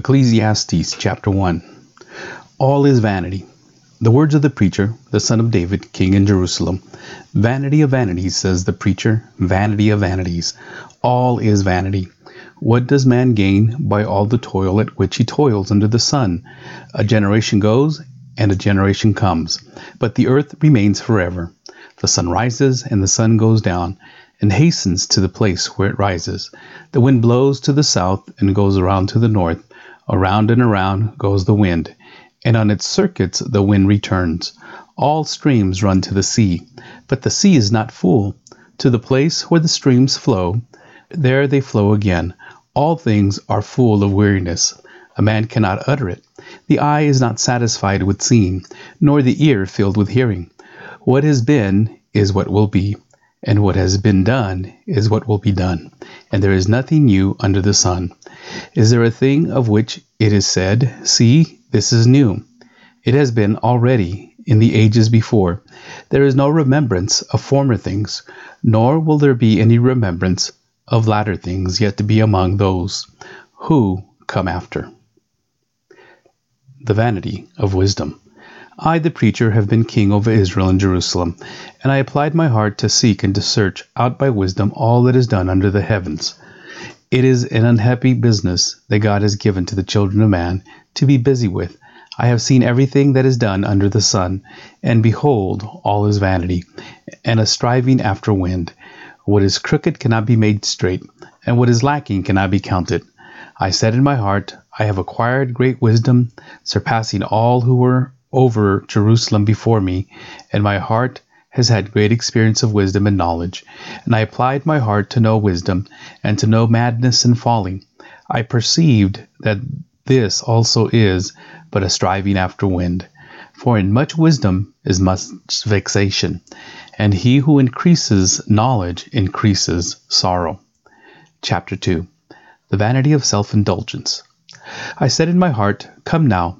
Ecclesiastes chapter 1 All is vanity. The words of the preacher, the son of David, king in Jerusalem. Vanity of vanities, says the preacher, vanity of vanities. All is vanity. What does man gain by all the toil at which he toils under the sun? A generation goes, and a generation comes, but the earth remains forever. The sun rises, and the sun goes down, and hastens to the place where it rises. The wind blows to the south and goes around to the north. Around and around goes the wind, and on its circuits the wind returns. All streams run to the sea, but the sea is not full. To the place where the streams flow, there they flow again. All things are full of weariness. A man cannot utter it. The eye is not satisfied with seeing, nor the ear filled with hearing. What has been is what will be, and what has been done is what will be done, and there is nothing new under the sun. Is there a thing of which it is said, See, this is new? It has been already in the ages before. There is no remembrance of former things, nor will there be any remembrance of latter things yet to be among those who come after. The vanity of wisdom. I, the preacher, have been king over Israel and Jerusalem, and I applied my heart to seek and to search out by wisdom all that is done under the heavens. It is an unhappy business that God has given to the children of man to be busy with. I have seen everything that is done under the sun, and behold, all is vanity, and a striving after wind. What is crooked cannot be made straight, and what is lacking cannot be counted. I said in my heart, I have acquired great wisdom, surpassing all who were over Jerusalem before me, and my heart has had great experience of wisdom and knowledge, and I applied my heart to know wisdom, and to know madness and folly. I perceived that this also is but a striving after wind. For in much wisdom is much vexation, and he who increases knowledge increases sorrow. Chapter 2 The Vanity of Self Indulgence. I said in my heart, Come now,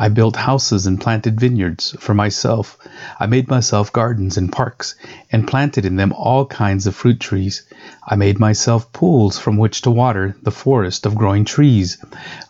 I built houses and planted vineyards for myself. I made myself gardens and parks, and planted in them all kinds of fruit trees. I made myself pools from which to water the forest of growing trees.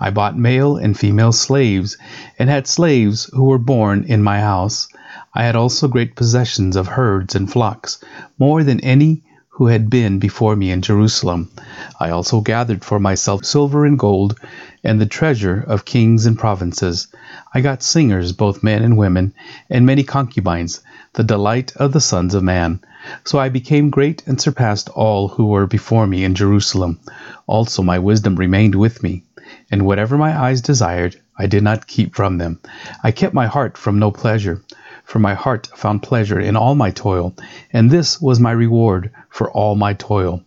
I bought male and female slaves, and had slaves who were born in my house. I had also great possessions of herds and flocks, more than any who had been before me in Jerusalem. I also gathered for myself silver and gold, and the treasure of kings and provinces. I got singers, both men and women, and many concubines, the delight of the sons of man. So I became great and surpassed all who were before me in Jerusalem. Also my wisdom remained with me, and whatever my eyes desired, I did not keep from them. I kept my heart from no pleasure for my heart found pleasure in all my toil, and this was my reward for all my toil.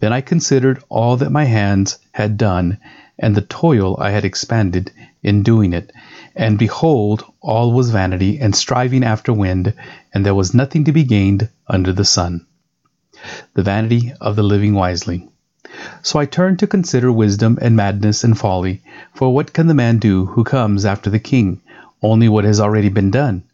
Then I considered all that my hands had done, and the toil I had expended in doing it. And behold, all was vanity and striving after wind, and there was nothing to be gained under the sun. The vanity of the living wisely. So I turned to consider wisdom and madness and folly. For what can the man do who comes after the king? Only what has already been done.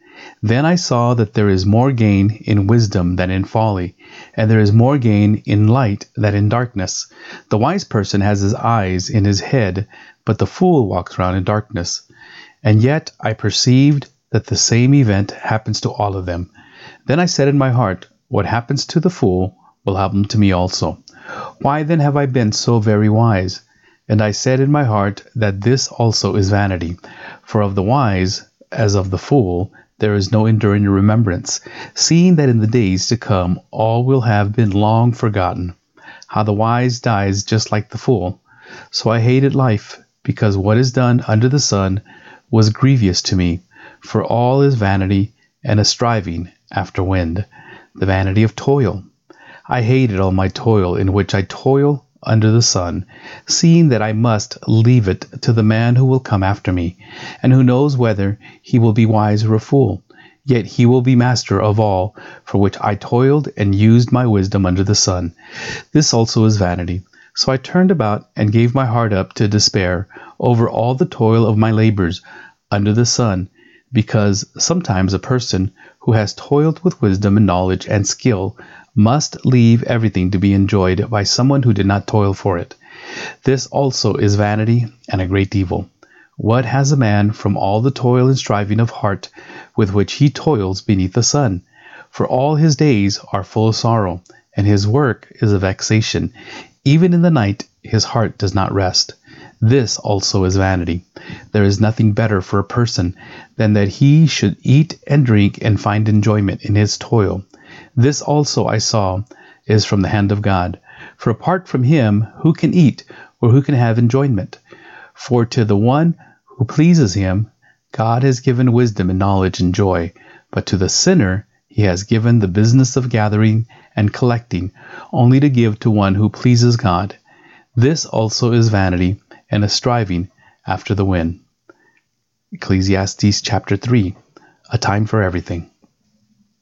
Then I saw that there is more gain in wisdom than in folly, and there is more gain in light than in darkness. The wise person has his eyes in his head, but the fool walks round in darkness. And yet I perceived that the same event happens to all of them. Then I said in my heart, What happens to the fool will happen to me also. Why then have I been so very wise? And I said in my heart that this also is vanity. For of the wise, as of the fool, there is no enduring remembrance, seeing that in the days to come all will have been long forgotten. How the wise dies just like the fool. So I hated life, because what is done under the sun was grievous to me, for all is vanity and a striving after wind, the vanity of toil. I hated all my toil in which I toil under the sun, seeing that I must leave it to the man who will come after me, and who knows whether he will be wise or a fool. Yet he will be master of all for which I toiled and used my wisdom under the sun. This also is vanity. So I turned about and gave my heart up to despair over all the toil of my labors under the sun, because sometimes a person who has toiled with wisdom and knowledge and skill must leave everything to be enjoyed by someone who did not toil for it. This also is vanity and a great evil. What has a man from all the toil and striving of heart with which he toils beneath the sun? For all his days are full of sorrow, and his work is a vexation. Even in the night his heart does not rest. This also is vanity. There is nothing better for a person than that he should eat and drink and find enjoyment in his toil. This also I saw is from the hand of God. For apart from him, who can eat, or who can have enjoyment? For to the one who pleases him, God has given wisdom and knowledge and joy, but to the sinner he has given the business of gathering and collecting, only to give to one who pleases God. This also is vanity and a striving after the wind. Ecclesiastes chapter 3 A time for everything.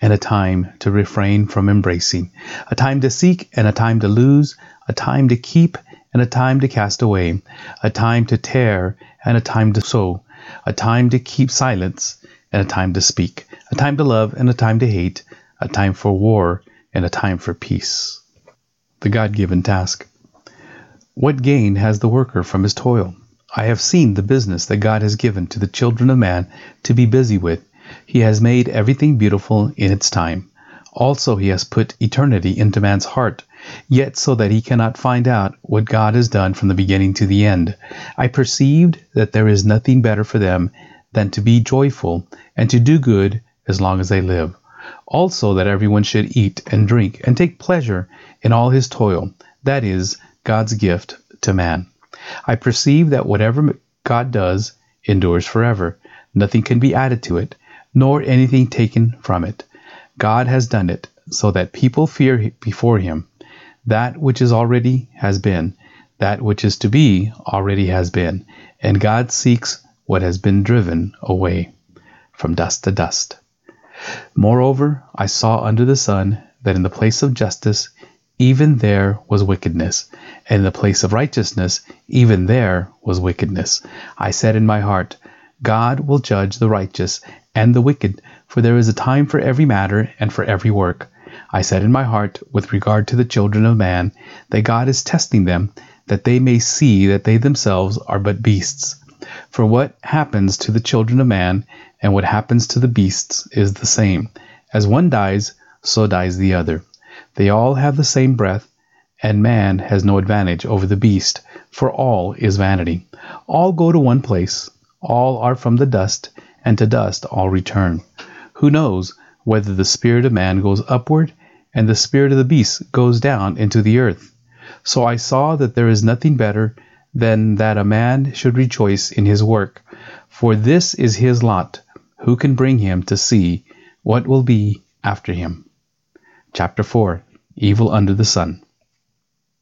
and a time to refrain from embracing, a time to seek and a time to lose, a time to keep and a time to cast away, a time to tear and a time to sow, a time to keep silence and a time to speak, a time to love and a time to hate, a time for war and a time for peace. The God given task. What gain has the worker from his toil? I have seen the business that God has given to the children of man to be busy with he has made everything beautiful in its time. Also, He has put eternity into man's heart, yet so that he cannot find out what God has done from the beginning to the end. I perceived that there is nothing better for them than to be joyful and to do good as long as they live. Also, that everyone should eat and drink and take pleasure in all his toil, that is, God's gift to man. I perceive that whatever God does endures forever. Nothing can be added to it nor anything taken from it. God has done it so that people fear before him. That which is already has been, that which is to be already has been, and God seeks what has been driven away from dust to dust. Moreover, I saw under the sun that in the place of justice, even there was wickedness, and in the place of righteousness, even there was wickedness. I said in my heart, God will judge the righteous and the wicked, for there is a time for every matter and for every work. I said in my heart, with regard to the children of man, that God is testing them, that they may see that they themselves are but beasts. For what happens to the children of man and what happens to the beasts is the same. As one dies, so dies the other. They all have the same breath, and man has no advantage over the beast, for all is vanity. All go to one place, all are from the dust, and to dust all return. Who knows whether the spirit of man goes upward and the spirit of the beast goes down into the earth? So I saw that there is nothing better than that a man should rejoice in his work, for this is his lot. Who can bring him to see what will be after him? Chapter 4 Evil Under the Sun.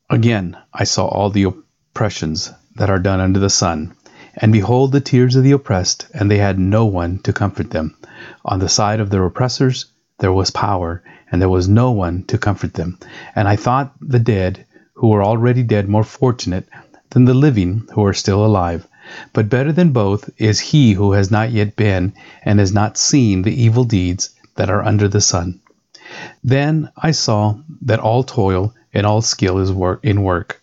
Again I saw all the oppressions that are done under the sun and behold the tears of the oppressed, and they had no one to comfort them. On the side of their oppressors there was power, and there was no one to comfort them. And I thought the dead, who were already dead, more fortunate than the living who are still alive. But better than both is he who has not yet been and has not seen the evil deeds that are under the sun. Then I saw that all toil and all skill is work in work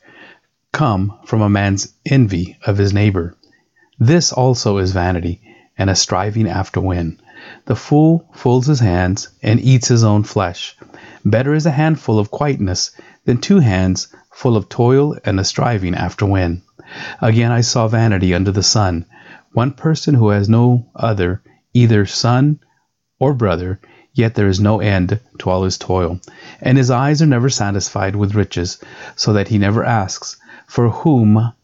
come from a man's envy of his neighbor. This also is vanity, and a striving after wind. The fool folds his hands and eats his own flesh. Better is a handful of quietness than two hands full of toil and a striving after wind. Again I saw vanity under the sun, one person who has no other, either son or brother, yet there is no end to all his toil, and his eyes are never satisfied with riches, so that he never asks, For whom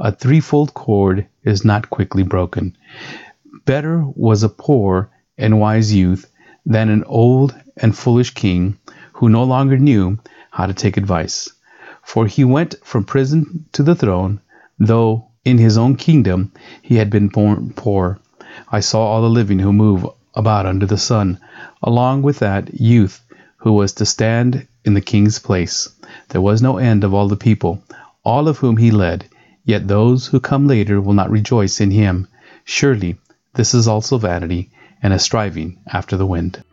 A threefold cord is not quickly broken. Better was a poor and wise youth than an old and foolish king who no longer knew how to take advice. For he went from prison to the throne, though in his own kingdom he had been born poor. I saw all the living who move about under the sun, along with that youth who was to stand in the king's place. There was no end of all the people, all of whom he led, yet those who come later will not rejoice in him. Surely this is also vanity, and a striving after the wind.